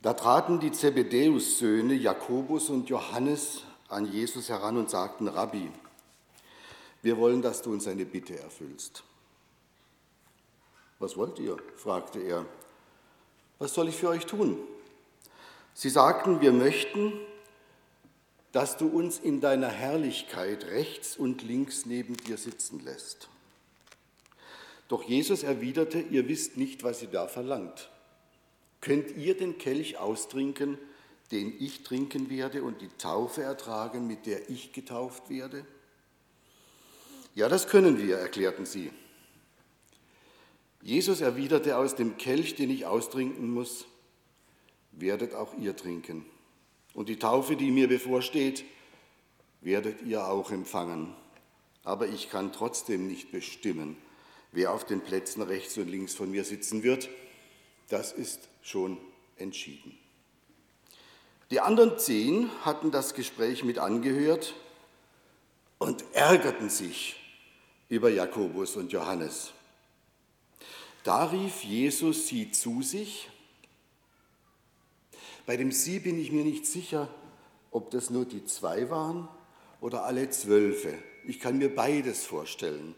Da traten die Zebedäus-Söhne Jakobus und Johannes an Jesus heran und sagten, Rabbi, wir wollen, dass du uns eine Bitte erfüllst. Was wollt ihr? fragte er. Was soll ich für euch tun? Sie sagten, wir möchten, dass du uns in deiner Herrlichkeit rechts und links neben dir sitzen lässt. Doch Jesus erwiderte, ihr wisst nicht, was ihr da verlangt. Könnt ihr den Kelch austrinken, den ich trinken werde, und die Taufe ertragen, mit der ich getauft werde? Ja, das können wir, erklärten sie. Jesus erwiderte, aus dem Kelch, den ich austrinken muss, werdet auch ihr trinken. Und die Taufe, die mir bevorsteht, werdet ihr auch empfangen. Aber ich kann trotzdem nicht bestimmen, wer auf den Plätzen rechts und links von mir sitzen wird. Das ist schon entschieden. Die anderen zehn hatten das Gespräch mit angehört und ärgerten sich über Jakobus und Johannes. Da rief Jesus sie zu sich. Bei dem Sie bin ich mir nicht sicher, ob das nur die zwei waren oder alle Zwölfe. Ich kann mir beides vorstellen.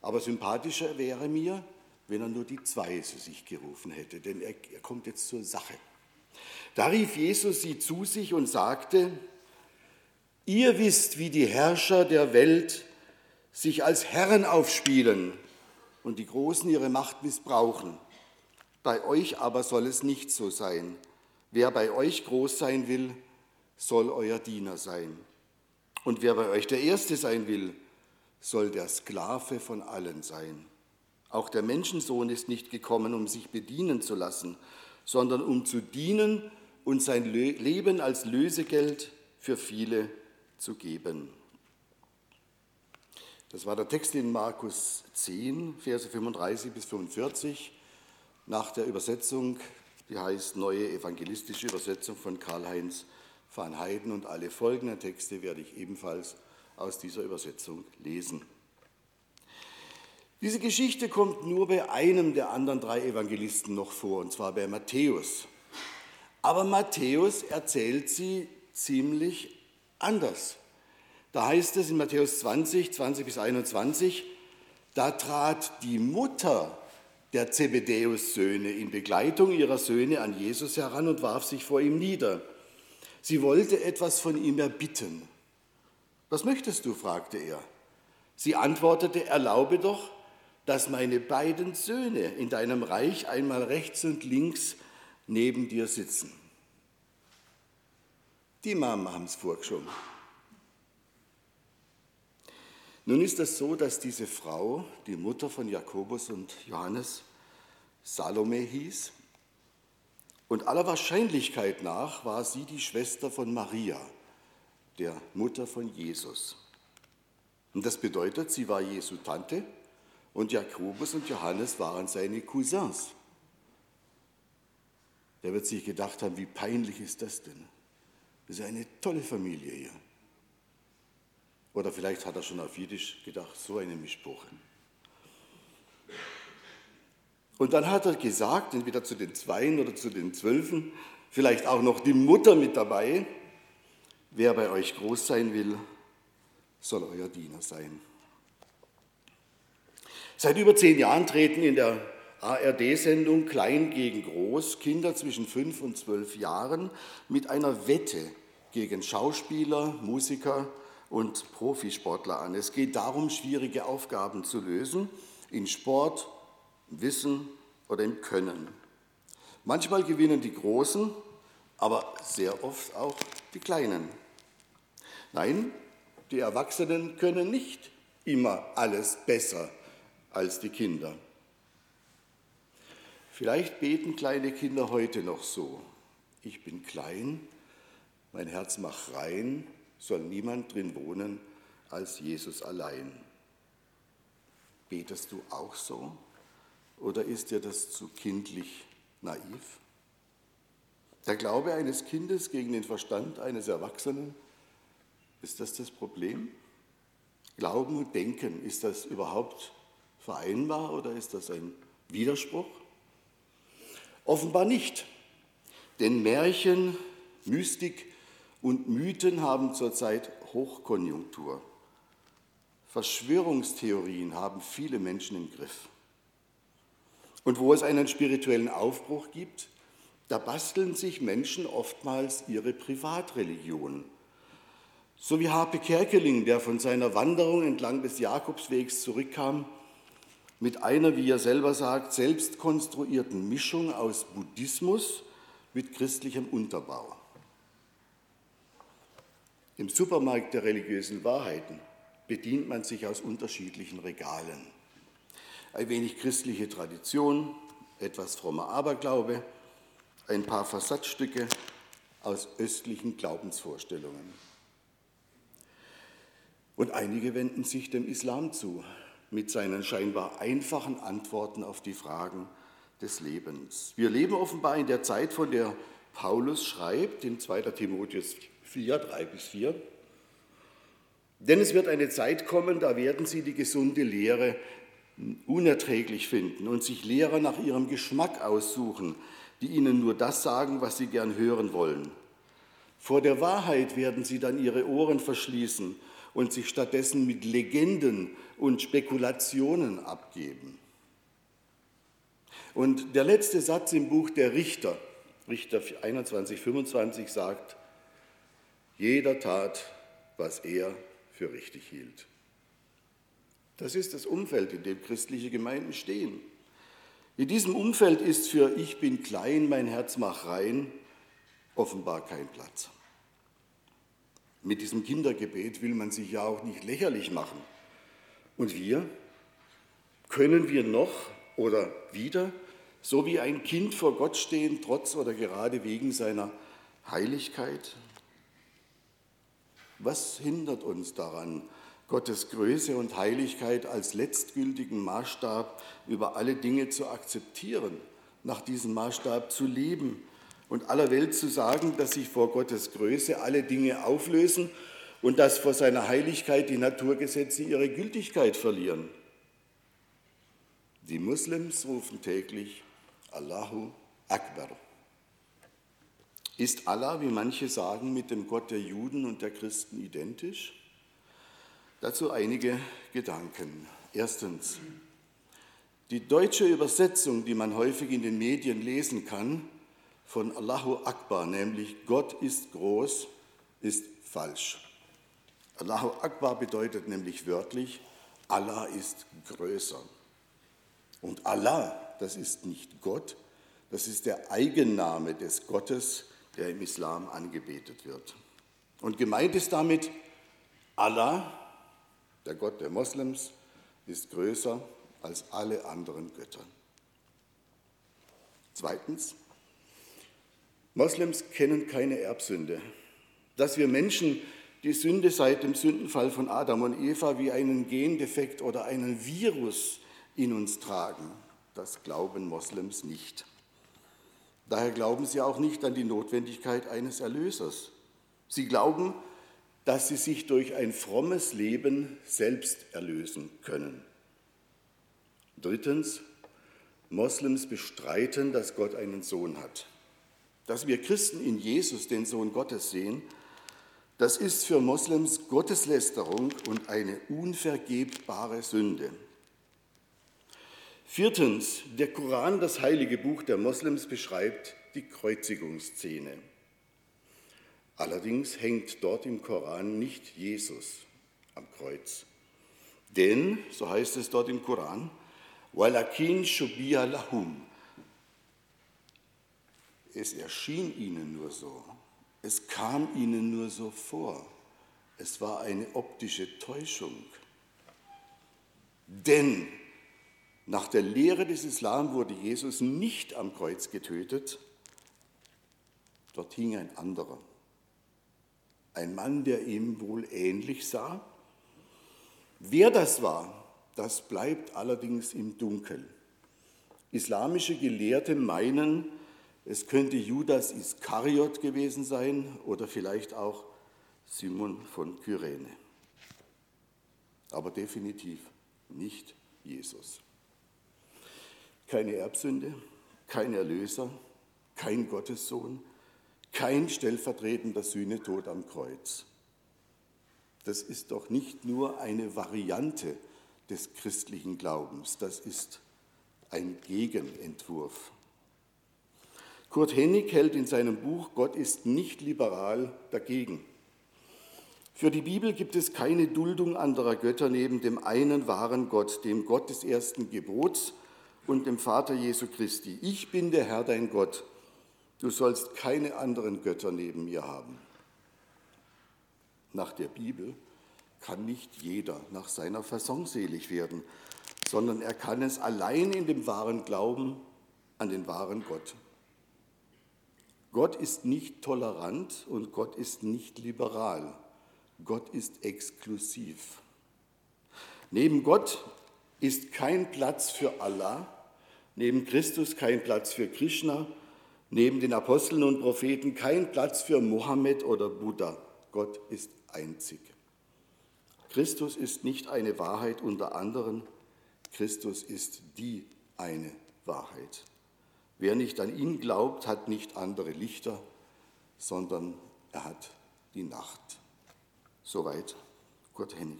Aber sympathischer wäre mir, wenn er nur die zwei zu sich gerufen hätte, denn er, er kommt jetzt zur Sache. Da rief Jesus sie zu sich und sagte, ihr wisst, wie die Herrscher der Welt sich als Herren aufspielen und die Großen ihre Macht missbrauchen. Bei euch aber soll es nicht so sein. Wer bei euch groß sein will, soll euer Diener sein. Und wer bei euch der Erste sein will, soll der Sklave von allen sein. Auch der Menschensohn ist nicht gekommen, um sich bedienen zu lassen, sondern um zu dienen und sein Leben als Lösegeld für viele zu geben. Das war der Text in Markus 10, Verse 35 bis 45, nach der Übersetzung, die heißt Neue Evangelistische Übersetzung von Karl-Heinz van Heiden und alle folgenden Texte werde ich ebenfalls aus dieser Übersetzung lesen. Diese Geschichte kommt nur bei einem der anderen drei Evangelisten noch vor, und zwar bei Matthäus. Aber Matthäus erzählt sie ziemlich anders. Da heißt es in Matthäus 20, 20 bis 21, da trat die Mutter der Zebedäus-Söhne in Begleitung ihrer Söhne an Jesus heran und warf sich vor ihm nieder. Sie wollte etwas von ihm erbitten. Was möchtest du? fragte er. Sie antwortete, erlaube doch, dass meine beiden Söhne in deinem Reich einmal rechts und links neben dir sitzen. Die Mama haben es vorgeschoben. Nun ist es so, dass diese Frau, die Mutter von Jakobus und Johannes, Salome hieß. Und aller Wahrscheinlichkeit nach war sie die Schwester von Maria, der Mutter von Jesus. Und das bedeutet, sie war Jesu Tante und Jakobus und Johannes waren seine Cousins. Der wird sich gedacht haben, wie peinlich ist das denn? Das ist eine tolle Familie hier. Oder vielleicht hat er schon auf Jiddisch gedacht, so eine Mischbuche. Und dann hat er gesagt, entweder zu den Zweien oder zu den Zwölfen, vielleicht auch noch die Mutter mit dabei, wer bei euch groß sein will, soll euer Diener sein. Seit über zehn Jahren treten in der ARD-Sendung Klein gegen Groß Kinder zwischen fünf und zwölf Jahren mit einer Wette gegen Schauspieler, Musiker und Profisportler an. Es geht darum, schwierige Aufgaben zu lösen in Sport, Wissen oder im Können. Manchmal gewinnen die Großen, aber sehr oft auch die Kleinen. Nein, die Erwachsenen können nicht immer alles besser als die Kinder. Vielleicht beten kleine Kinder heute noch so. Ich bin klein, mein Herz macht rein, soll niemand drin wohnen als Jesus allein. Betest du auch so? Oder ist dir das zu kindlich naiv? Der Glaube eines Kindes gegen den Verstand eines Erwachsenen, ist das das Problem? Glauben und Denken, ist das überhaupt vereinbar oder ist das ein Widerspruch? Offenbar nicht. Denn Märchen, Mystik und Mythen haben zurzeit Hochkonjunktur. Verschwörungstheorien haben viele Menschen im Griff. Und wo es einen spirituellen Aufbruch gibt, da basteln sich Menschen oftmals ihre Privatreligion. So wie Harpe Kerkeling, der von seiner Wanderung entlang des Jakobswegs zurückkam, mit einer, wie er selber sagt, selbst konstruierten Mischung aus Buddhismus mit christlichem Unterbau. Im Supermarkt der religiösen Wahrheiten bedient man sich aus unterschiedlichen Regalen. Ein wenig christliche Tradition, etwas frommer Aberglaube, ein paar Versatzstücke aus östlichen Glaubensvorstellungen. Und einige wenden sich dem Islam zu mit seinen scheinbar einfachen Antworten auf die Fragen des Lebens. Wir leben offenbar in der Zeit, von der Paulus schreibt, in 2. Timotheus 4, 3 bis 4. Denn es wird eine Zeit kommen, da werden sie die gesunde Lehre unerträglich finden und sich Lehrer nach ihrem Geschmack aussuchen, die ihnen nur das sagen, was sie gern hören wollen. Vor der Wahrheit werden sie dann ihre Ohren verschließen und sich stattdessen mit Legenden und Spekulationen abgeben. Und der letzte Satz im Buch der Richter, Richter 21, 25 sagt, jeder tat, was er für richtig hielt. Das ist das Umfeld, in dem christliche Gemeinden stehen. In diesem Umfeld ist für Ich bin klein, mein Herz mach rein offenbar kein Platz. Mit diesem Kindergebet will man sich ja auch nicht lächerlich machen. Und wir? Können wir noch oder wieder so wie ein Kind vor Gott stehen, trotz oder gerade wegen seiner Heiligkeit? Was hindert uns daran, Gottes Größe und Heiligkeit als letztgültigen Maßstab über alle Dinge zu akzeptieren, nach diesem Maßstab zu leben und aller Welt zu sagen, dass sich vor Gottes Größe alle Dinge auflösen und dass vor seiner Heiligkeit die Naturgesetze ihre Gültigkeit verlieren. Die Muslims rufen täglich Allahu Akbar. Ist Allah, wie manche sagen, mit dem Gott der Juden und der Christen identisch? Dazu einige Gedanken. Erstens, die deutsche Übersetzung, die man häufig in den Medien lesen kann, von Allahu Akbar, nämlich Gott ist groß, ist falsch. Allahu Akbar bedeutet nämlich wörtlich, Allah ist größer. Und Allah, das ist nicht Gott, das ist der Eigenname des Gottes, der im Islam angebetet wird. Und gemeint ist damit Allah, der Gott der Moslems ist größer als alle anderen Götter. Zweitens, Moslems kennen keine Erbsünde. Dass wir Menschen die Sünde seit dem Sündenfall von Adam und Eva wie einen Gendefekt oder einen Virus in uns tragen, das glauben Moslems nicht. Daher glauben sie auch nicht an die Notwendigkeit eines Erlösers. Sie glauben, dass sie sich durch ein frommes Leben selbst erlösen können. Drittens, Moslems bestreiten, dass Gott einen Sohn hat. Dass wir Christen in Jesus den Sohn Gottes sehen, das ist für Moslems Gotteslästerung und eine unvergebbare Sünde. Viertens, der Koran, das heilige Buch der Moslems, beschreibt die Kreuzigungsszene. Allerdings hängt dort im Koran nicht Jesus am Kreuz. Denn, so heißt es dort im Koran, Walakin shubiya lahum. Es erschien ihnen nur so. Es kam ihnen nur so vor. Es war eine optische Täuschung. Denn nach der Lehre des Islam wurde Jesus nicht am Kreuz getötet, dort hing ein anderer. Ein Mann, der ihm wohl ähnlich sah. Wer das war, das bleibt allerdings im Dunkeln. Islamische Gelehrte meinen, es könnte Judas Iskariot gewesen sein oder vielleicht auch Simon von Kyrene. Aber definitiv nicht Jesus. Keine Erbsünde, kein Erlöser, kein Gottessohn, kein stellvertretender Sühnetod am Kreuz. Das ist doch nicht nur eine Variante des christlichen Glaubens, das ist ein Gegenentwurf. Kurt Hennig hält in seinem Buch Gott ist nicht liberal dagegen. Für die Bibel gibt es keine Duldung anderer Götter neben dem einen wahren Gott, dem Gott des ersten Gebots und dem Vater Jesu Christi. Ich bin der Herr dein Gott. Du sollst keine anderen Götter neben mir haben. Nach der Bibel kann nicht jeder nach seiner Fasson selig werden, sondern er kann es allein in dem wahren Glauben an den wahren Gott. Gott ist nicht tolerant und Gott ist nicht liberal. Gott ist exklusiv. Neben Gott ist kein Platz für Allah, neben Christus kein Platz für Krishna, neben den Aposteln und Propheten kein Platz für Mohammed oder Buddha. Gott ist einzig. Christus ist nicht eine Wahrheit unter anderen, Christus ist die eine Wahrheit. Wer nicht an ihn glaubt, hat nicht andere Lichter, sondern er hat die Nacht. Soweit Kurt Hennig.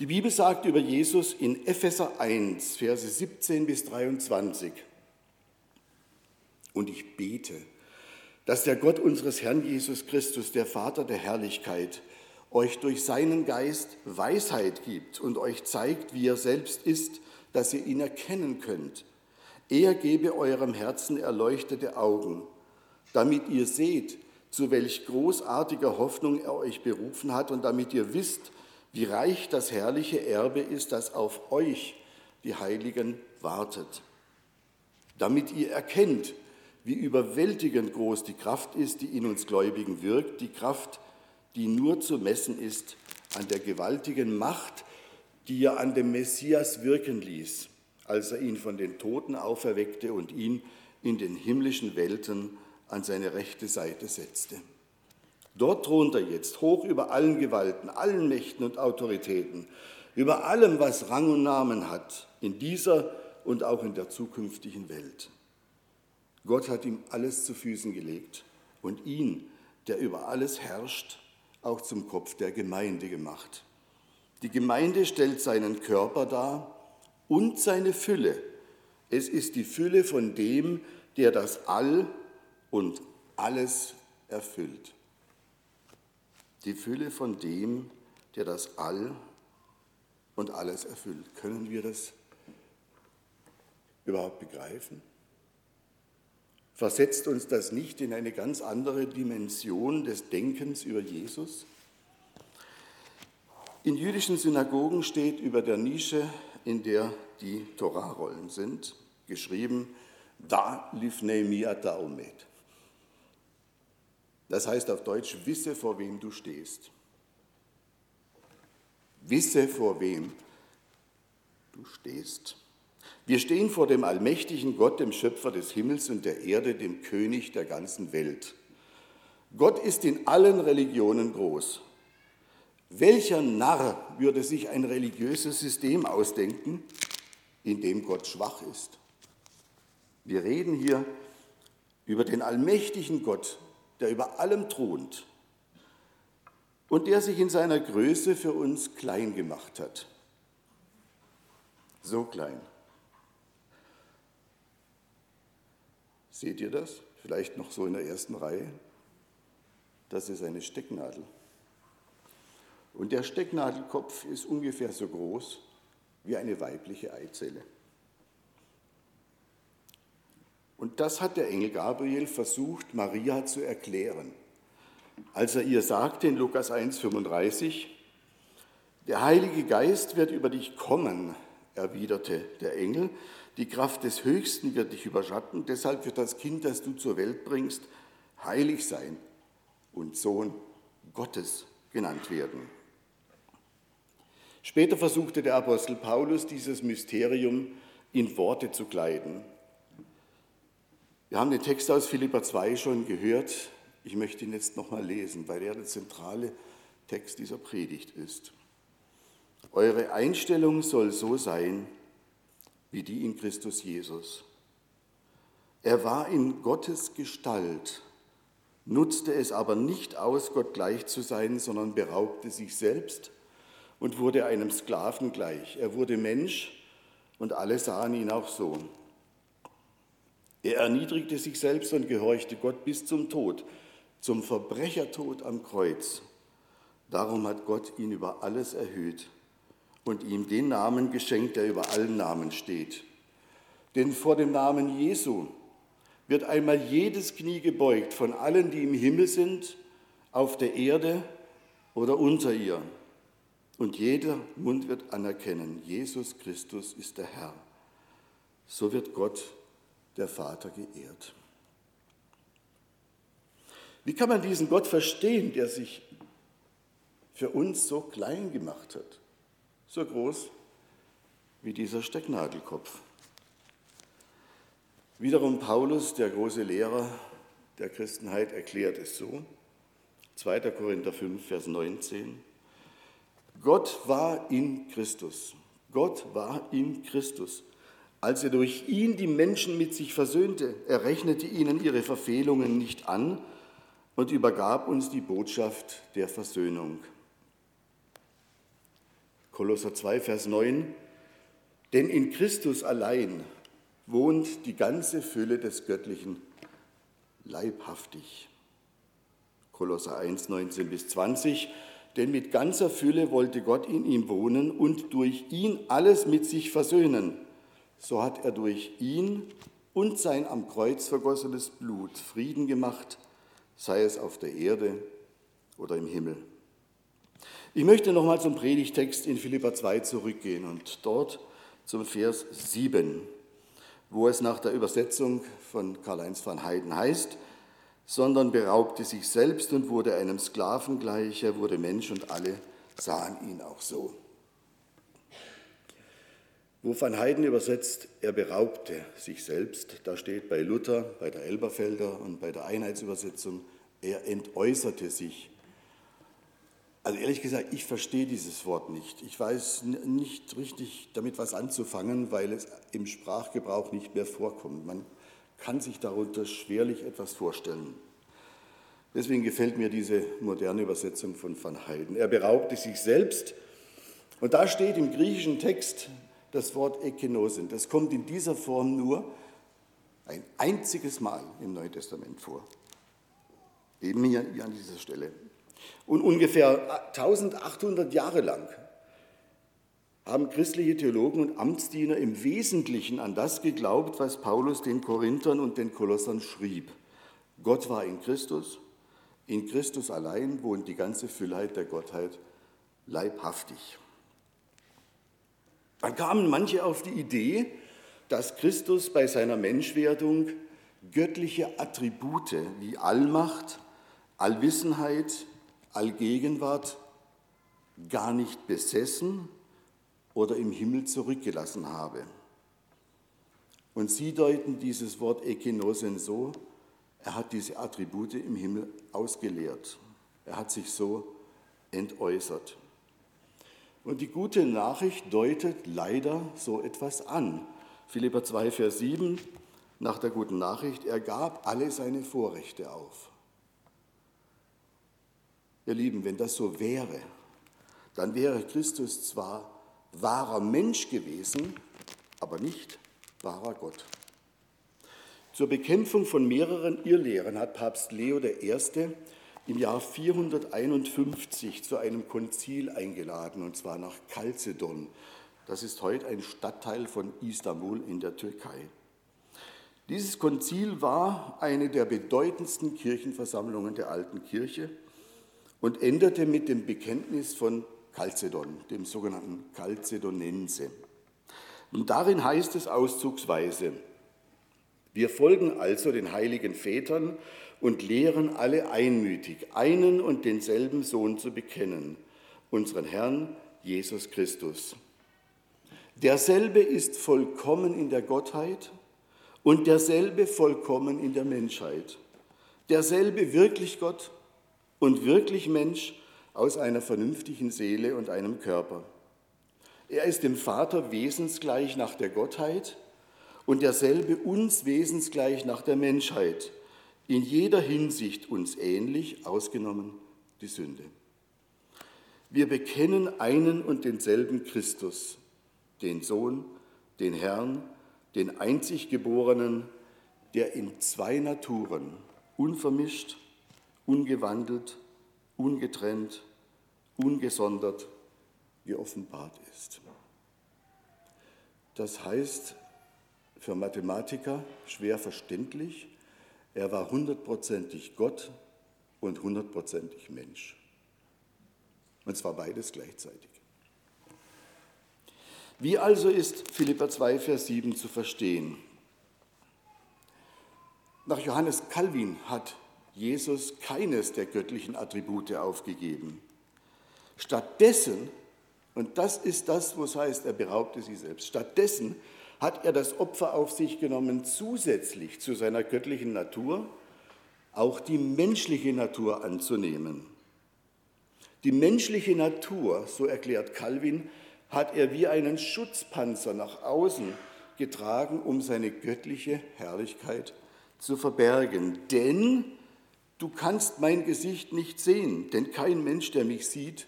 Die Bibel sagt über Jesus in Epheser 1, Verse 17 bis 23, und ich bete, dass der Gott unseres Herrn Jesus Christus, der Vater der Herrlichkeit, euch durch seinen Geist Weisheit gibt und euch zeigt, wie er selbst ist, dass ihr ihn erkennen könnt. Er gebe eurem Herzen erleuchtete Augen, damit ihr seht, zu welch großartiger Hoffnung er euch berufen hat und damit ihr wisst, wie reich das herrliche Erbe ist, das auf euch, die Heiligen, wartet. Damit ihr erkennt, wie überwältigend groß die Kraft ist, die in uns Gläubigen wirkt, die Kraft, die nur zu messen ist an der gewaltigen Macht, die er an dem Messias wirken ließ, als er ihn von den Toten auferweckte und ihn in den himmlischen Welten an seine rechte Seite setzte. Dort thront er jetzt hoch über allen Gewalten, allen Mächten und Autoritäten, über allem, was Rang und Namen hat, in dieser und auch in der zukünftigen Welt. Gott hat ihm alles zu Füßen gelegt und ihn, der über alles herrscht, auch zum Kopf der Gemeinde gemacht. Die Gemeinde stellt seinen Körper dar und seine Fülle. Es ist die Fülle von dem, der das All und alles erfüllt. Die Fülle von dem, der das All und alles erfüllt. Können wir das überhaupt begreifen? Versetzt uns das nicht in eine ganz andere Dimension des Denkens über Jesus? In jüdischen Synagogen steht über der Nische, in der die Torah-Rollen sind, geschrieben, Da lifnei miata omed. Das heißt auf Deutsch, wisse, vor wem du stehst. Wisse, vor wem du stehst. Wir stehen vor dem allmächtigen Gott, dem Schöpfer des Himmels und der Erde, dem König der ganzen Welt. Gott ist in allen Religionen groß. Welcher Narr würde sich ein religiöses System ausdenken, in dem Gott schwach ist? Wir reden hier über den allmächtigen Gott, der über allem thront und der sich in seiner Größe für uns klein gemacht hat. So klein. Seht ihr das? Vielleicht noch so in der ersten Reihe. Das ist eine Stecknadel. Und der Stecknadelkopf ist ungefähr so groß wie eine weibliche Eizelle. Und das hat der Engel Gabriel versucht, Maria zu erklären, als er ihr sagte in Lukas 1,35, der Heilige Geist wird über dich kommen, erwiderte der Engel, die Kraft des Höchsten wird dich überschatten, deshalb wird das Kind, das du zur Welt bringst, heilig sein und Sohn Gottes genannt werden. Später versuchte der Apostel Paulus dieses Mysterium in Worte zu kleiden. Wir haben den Text aus Philippa 2 schon gehört. Ich möchte ihn jetzt nochmal lesen, weil er der zentrale Text dieser Predigt ist. Eure Einstellung soll so sein, wie die in Christus Jesus. Er war in Gottes Gestalt, nutzte es aber nicht aus, Gott gleich zu sein, sondern beraubte sich selbst und wurde einem Sklaven gleich. Er wurde Mensch und alle sahen ihn auch so. Er erniedrigte sich selbst und gehorchte Gott bis zum Tod, zum Verbrechertod am Kreuz. Darum hat Gott ihn über alles erhöht und ihm den Namen geschenkt, der über allen Namen steht. Denn vor dem Namen Jesu wird einmal jedes Knie gebeugt von allen, die im Himmel sind, auf der Erde oder unter ihr. Und jeder Mund wird anerkennen, Jesus Christus ist der Herr. So wird Gott der Vater geehrt. Wie kann man diesen Gott verstehen, der sich für uns so klein gemacht hat, so groß wie dieser Stecknagelkopf? Wiederum Paulus, der große Lehrer der Christenheit, erklärt es so. 2. Korinther 5, Vers 19. Gott war in Christus. Gott war in Christus als er durch ihn die Menschen mit sich versöhnte. Er rechnete ihnen ihre Verfehlungen nicht an und übergab uns die Botschaft der Versöhnung. Kolosser 2, Vers 9. Denn in Christus allein wohnt die ganze Fülle des Göttlichen leibhaftig. Kolosser 1, 19 bis 20. Denn mit ganzer Fülle wollte Gott in ihm wohnen und durch ihn alles mit sich versöhnen so hat er durch ihn und sein am Kreuz vergossenes Blut Frieden gemacht, sei es auf der Erde oder im Himmel. Ich möchte nochmal zum Predigtext in Philippa 2 zurückgehen und dort zum Vers 7, wo es nach der Übersetzung von Karl-Heinz van Heiden heißt, sondern beraubte sich selbst und wurde einem Sklaven gleich, er wurde Mensch und alle sahen ihn auch so wo Van Heiden übersetzt, er beraubte sich selbst. Da steht bei Luther, bei der Elberfelder und bei der Einheitsübersetzung, er entäußerte sich. Also ehrlich gesagt, ich verstehe dieses Wort nicht. Ich weiß nicht richtig damit was anzufangen, weil es im Sprachgebrauch nicht mehr vorkommt. Man kann sich darunter schwerlich etwas vorstellen. Deswegen gefällt mir diese moderne Übersetzung von Van Heiden. Er beraubte sich selbst. Und da steht im griechischen Text, das Wort Ekenosin. Das kommt in dieser Form nur ein einziges Mal im Neuen Testament vor. Eben hier, hier an dieser Stelle. Und ungefähr 1800 Jahre lang haben christliche Theologen und Amtsdiener im Wesentlichen an das geglaubt, was Paulus den Korinthern und den Kolossern schrieb. Gott war in Christus, in Christus allein wohnt die ganze Füllheit der Gottheit leibhaftig. Dann kamen manche auf die Idee, dass Christus bei seiner Menschwerdung göttliche Attribute wie Allmacht, Allwissenheit, Allgegenwart gar nicht besessen oder im Himmel zurückgelassen habe. Und sie deuten dieses Wort Ekinosen so, er hat diese Attribute im Himmel ausgeleert. Er hat sich so entäußert. Und die gute Nachricht deutet leider so etwas an. Philippa 2, Vers 7, nach der guten Nachricht, er gab alle seine Vorrechte auf. Ihr Lieben, wenn das so wäre, dann wäre Christus zwar wahrer Mensch gewesen, aber nicht wahrer Gott. Zur Bekämpfung von mehreren Irrlehren hat Papst Leo I im Jahr 451 zu einem Konzil eingeladen, und zwar nach Chalcedon. Das ist heute ein Stadtteil von Istanbul in der Türkei. Dieses Konzil war eine der bedeutendsten Kirchenversammlungen der alten Kirche und endete mit dem Bekenntnis von Chalcedon, dem sogenannten Chalcedonense. Und darin heißt es auszugsweise, wir folgen also den heiligen Vätern und lehren alle einmütig, einen und denselben Sohn zu bekennen, unseren Herrn Jesus Christus. Derselbe ist vollkommen in der Gottheit und derselbe vollkommen in der Menschheit. Derselbe wirklich Gott und wirklich Mensch aus einer vernünftigen Seele und einem Körper. Er ist dem Vater wesensgleich nach der Gottheit und derselbe uns wesensgleich nach der Menschheit, in jeder Hinsicht uns ähnlich, ausgenommen die Sünde. Wir bekennen einen und denselben Christus, den Sohn, den Herrn, den einzig Geborenen, der in zwei Naturen, unvermischt, ungewandelt, ungetrennt, ungesondert geoffenbart ist. Das heißt für Mathematiker schwer verständlich, er war hundertprozentig Gott und hundertprozentig Mensch. Und zwar beides gleichzeitig. Wie also ist Philippa 2, Vers 7 zu verstehen? Nach Johannes Calvin hat Jesus keines der göttlichen Attribute aufgegeben. Stattdessen, und das ist das, was heißt, er beraubte sie selbst, stattdessen hat er das Opfer auf sich genommen, zusätzlich zu seiner göttlichen Natur auch die menschliche Natur anzunehmen. Die menschliche Natur, so erklärt Calvin, hat er wie einen Schutzpanzer nach außen getragen, um seine göttliche Herrlichkeit zu verbergen. Denn du kannst mein Gesicht nicht sehen, denn kein Mensch, der mich sieht,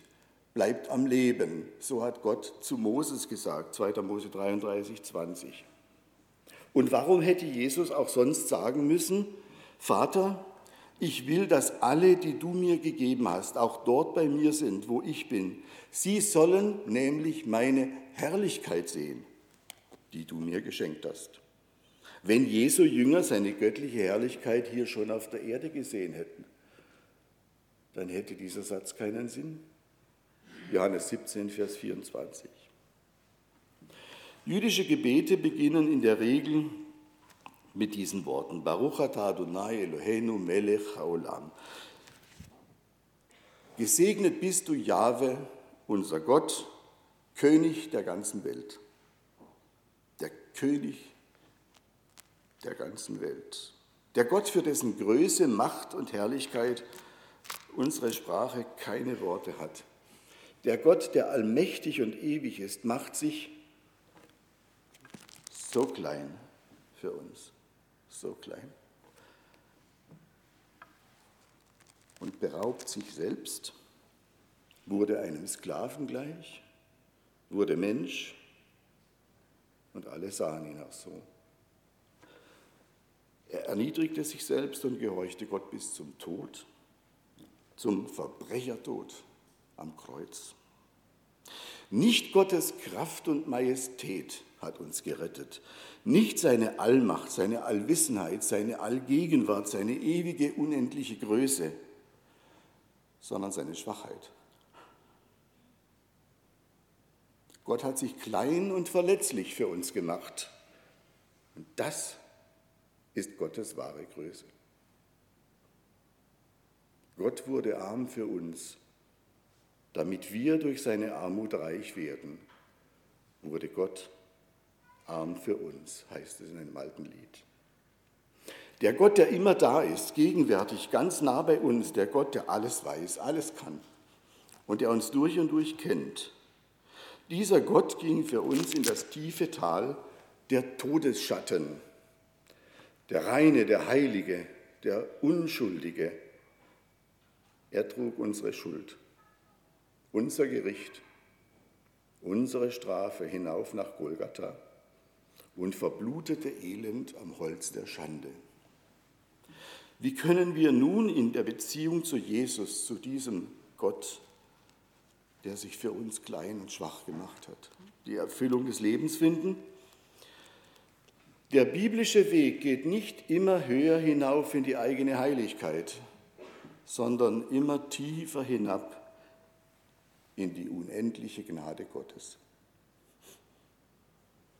bleibt am Leben. So hat Gott zu Moses gesagt, 2. Mose 33, 20. Und warum hätte Jesus auch sonst sagen müssen, Vater, ich will, dass alle, die du mir gegeben hast, auch dort bei mir sind, wo ich bin. Sie sollen nämlich meine Herrlichkeit sehen, die du mir geschenkt hast. Wenn Jesu Jünger seine göttliche Herrlichkeit hier schon auf der Erde gesehen hätten, dann hätte dieser Satz keinen Sinn. Johannes 17, Vers 24. Jüdische Gebete beginnen in der Regel mit diesen Worten. Baruch Adonai Eloheinu melech haolam. Gesegnet bist du, Jahwe, unser Gott, König der ganzen Welt. Der König der ganzen Welt. Der Gott, für dessen Größe, Macht und Herrlichkeit unsere Sprache keine Worte hat. Der Gott, der allmächtig und ewig ist, macht sich so klein für uns, so klein. Und beraubt sich selbst, wurde einem Sklaven gleich, wurde Mensch und alle sahen ihn auch so. Er erniedrigte sich selbst und gehorchte Gott bis zum Tod, zum Verbrechertod am Kreuz. Nicht Gottes Kraft und Majestät hat uns gerettet, nicht seine Allmacht, seine Allwissenheit, seine Allgegenwart, seine ewige, unendliche Größe, sondern seine Schwachheit. Gott hat sich klein und verletzlich für uns gemacht. Und das ist Gottes wahre Größe. Gott wurde arm für uns, damit wir durch seine Armut reich werden, wurde Gott arm für uns, heißt es in einem alten Lied. Der Gott, der immer da ist, gegenwärtig, ganz nah bei uns, der Gott, der alles weiß, alles kann und der uns durch und durch kennt. Dieser Gott ging für uns in das tiefe Tal der Todesschatten, der Reine, der Heilige, der Unschuldige. Er trug unsere Schuld unser Gericht, unsere Strafe hinauf nach Golgatha und verblutete Elend am Holz der Schande. Wie können wir nun in der Beziehung zu Jesus, zu diesem Gott, der sich für uns klein und schwach gemacht hat, die Erfüllung des Lebens finden? Der biblische Weg geht nicht immer höher hinauf in die eigene Heiligkeit, sondern immer tiefer hinab in die unendliche Gnade Gottes.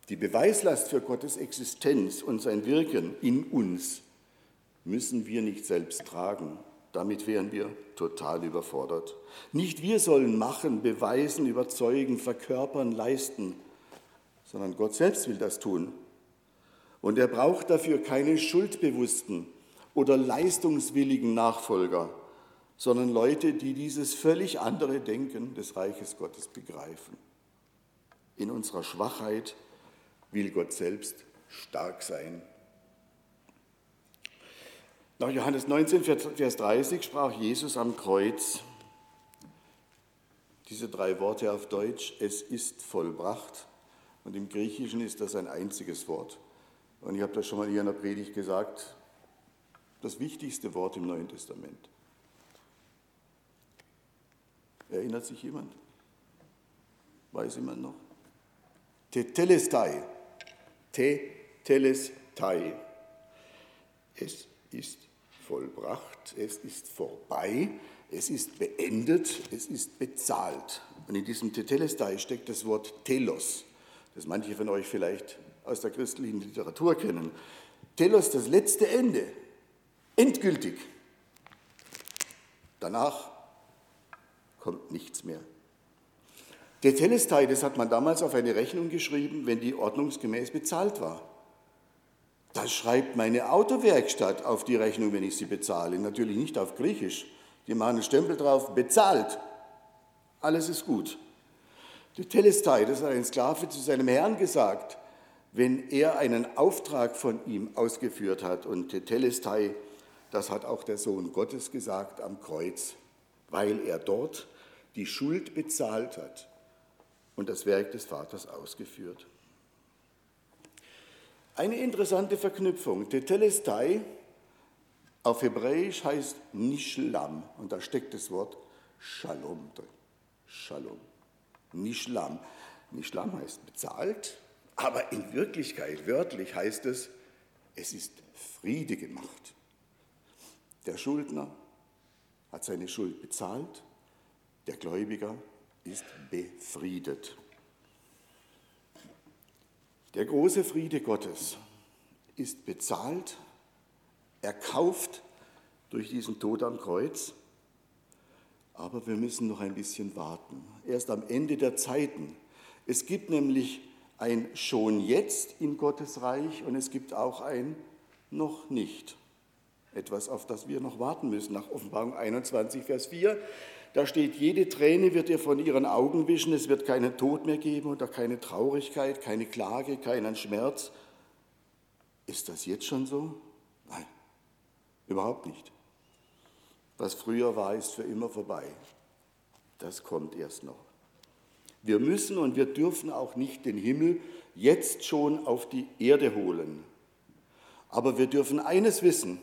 Die Beweislast für Gottes Existenz und sein Wirken in uns müssen wir nicht selbst tragen. Damit wären wir total überfordert. Nicht wir sollen machen, beweisen, überzeugen, verkörpern, leisten, sondern Gott selbst will das tun. Und er braucht dafür keine schuldbewussten oder leistungswilligen Nachfolger, sondern Leute, die dieses völlig andere Denken des Reiches Gottes begreifen. In unserer Schwachheit will Gott selbst stark sein. Nach Johannes 19, Vers 30 sprach Jesus am Kreuz diese drei Worte auf Deutsch, es ist vollbracht. Und im Griechischen ist das ein einziges Wort. Und ich habe das schon mal hier in der Predigt gesagt, das wichtigste Wort im Neuen Testament. Erinnert sich jemand? Weiß jemand noch? Tetelestai. Tetelestai. Es ist vollbracht, es ist vorbei, es ist beendet, es ist bezahlt. Und in diesem Tetelestai steckt das Wort Telos, das manche von euch vielleicht aus der christlichen Literatur kennen. Telos, das letzte Ende, endgültig. Danach kommt nichts mehr. Der Telestai, das hat man damals auf eine Rechnung geschrieben, wenn die ordnungsgemäß bezahlt war. Das schreibt meine Autowerkstatt auf die Rechnung, wenn ich sie bezahle. Natürlich nicht auf Griechisch. Die machen einen Stempel drauf, bezahlt. Alles ist gut. Der Telestai, das hat ein Sklave zu seinem Herrn gesagt, wenn er einen Auftrag von ihm ausgeführt hat. Und der Telestai, das hat auch der Sohn Gottes gesagt am Kreuz, weil er dort die Schuld bezahlt hat und das Werk des Vaters ausgeführt. Eine interessante Verknüpfung. Tetelestai auf Hebräisch heißt Nishlam und da steckt das Wort Shalom drin. Shalom. Nishlam. Nishlam heißt bezahlt, aber in Wirklichkeit, wörtlich heißt es, es ist Friede gemacht. Der Schuldner hat seine Schuld bezahlt, der Gläubiger ist befriedet. Der große Friede Gottes ist bezahlt, erkauft durch diesen Tod am Kreuz, aber wir müssen noch ein bisschen warten. Erst am Ende der Zeiten. Es gibt nämlich ein schon jetzt in Gottes Reich und es gibt auch ein noch nicht. Etwas, auf das wir noch warten müssen. Nach Offenbarung 21, Vers 4 da steht, jede Träne wird ihr von ihren Augen wischen, es wird keinen Tod mehr geben und auch keine Traurigkeit, keine Klage, keinen Schmerz. Ist das jetzt schon so? Nein, überhaupt nicht. Was früher war, ist für immer vorbei. Das kommt erst noch. Wir müssen und wir dürfen auch nicht den Himmel jetzt schon auf die Erde holen. Aber wir dürfen eines wissen,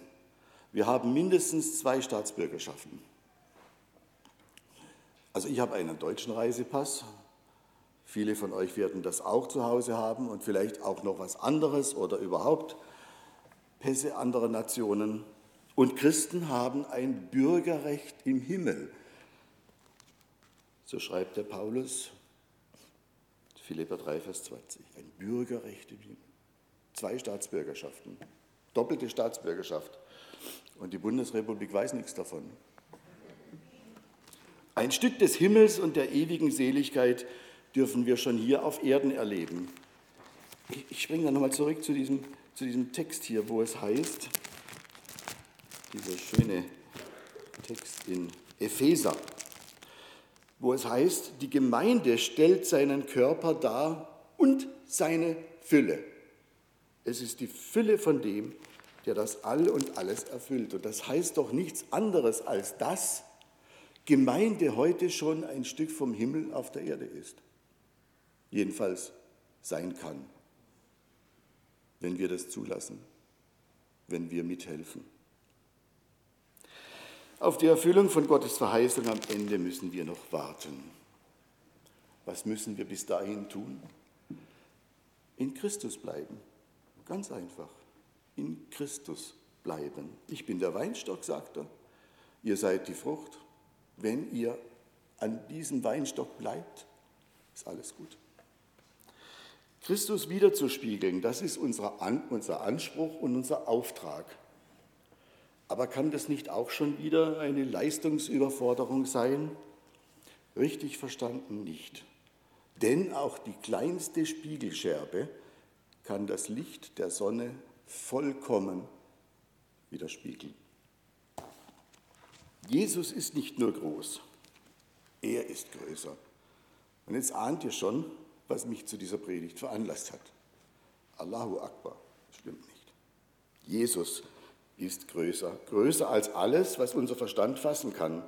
wir haben mindestens zwei Staatsbürgerschaften. Also ich habe einen deutschen Reisepass. Viele von euch werden das auch zu Hause haben und vielleicht auch noch was anderes oder überhaupt Pässe anderer Nationen. Und Christen haben ein Bürgerrecht im Himmel. So schreibt der Paulus, Philipper 3, Vers 20. Ein Bürgerrecht im Himmel. Zwei Staatsbürgerschaften, doppelte Staatsbürgerschaft. Und die Bundesrepublik weiß nichts davon. Ein Stück des Himmels und der ewigen Seligkeit dürfen wir schon hier auf Erden erleben. Ich springe dann nochmal zurück zu diesem, zu diesem Text hier, wo es heißt, dieser schöne Text in Epheser, wo es heißt, die Gemeinde stellt seinen Körper dar und seine Fülle. Es ist die Fülle von dem, der das All und alles erfüllt. Und das heißt doch nichts anderes als das, Gemeinde heute schon ein Stück vom Himmel auf der Erde ist. Jedenfalls sein kann, wenn wir das zulassen, wenn wir mithelfen. Auf die Erfüllung von Gottes Verheißung am Ende müssen wir noch warten. Was müssen wir bis dahin tun? In Christus bleiben. Ganz einfach. In Christus bleiben. Ich bin der Weinstock, sagt er. Ihr seid die Frucht. Wenn ihr an diesem Weinstock bleibt, ist alles gut. Christus wiederzuspiegeln, das ist unser, unser Anspruch und unser Auftrag. Aber kann das nicht auch schon wieder eine Leistungsüberforderung sein? Richtig verstanden nicht. Denn auch die kleinste Spiegelscherbe kann das Licht der Sonne vollkommen widerspiegeln. Jesus ist nicht nur groß, er ist größer. Und jetzt ahnt ihr schon, was mich zu dieser Predigt veranlasst hat. Allahu Akbar, stimmt nicht. Jesus ist größer, größer als alles, was unser Verstand fassen kann.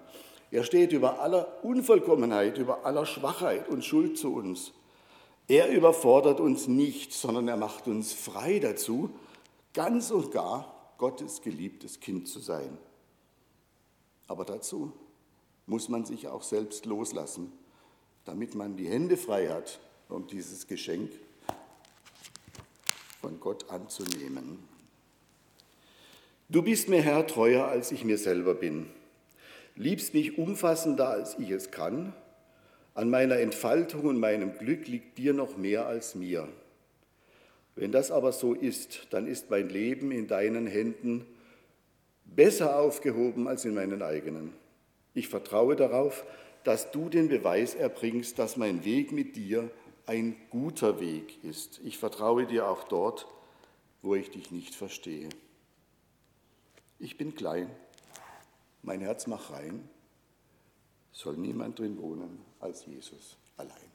Er steht über aller Unvollkommenheit, über aller Schwachheit und Schuld zu uns. Er überfordert uns nicht, sondern er macht uns frei dazu, ganz und gar Gottes geliebtes Kind zu sein. Aber dazu muss man sich auch selbst loslassen, damit man die Hände frei hat, um dieses Geschenk von Gott anzunehmen. Du bist mir Herr treuer, als ich mir selber bin, liebst mich umfassender, als ich es kann. An meiner Entfaltung und meinem Glück liegt dir noch mehr als mir. Wenn das aber so ist, dann ist mein Leben in deinen Händen besser aufgehoben als in meinen eigenen. Ich vertraue darauf, dass du den Beweis erbringst, dass mein Weg mit dir ein guter Weg ist. Ich vertraue dir auch dort, wo ich dich nicht verstehe. Ich bin klein, mein Herz macht rein, soll niemand drin wohnen als Jesus allein.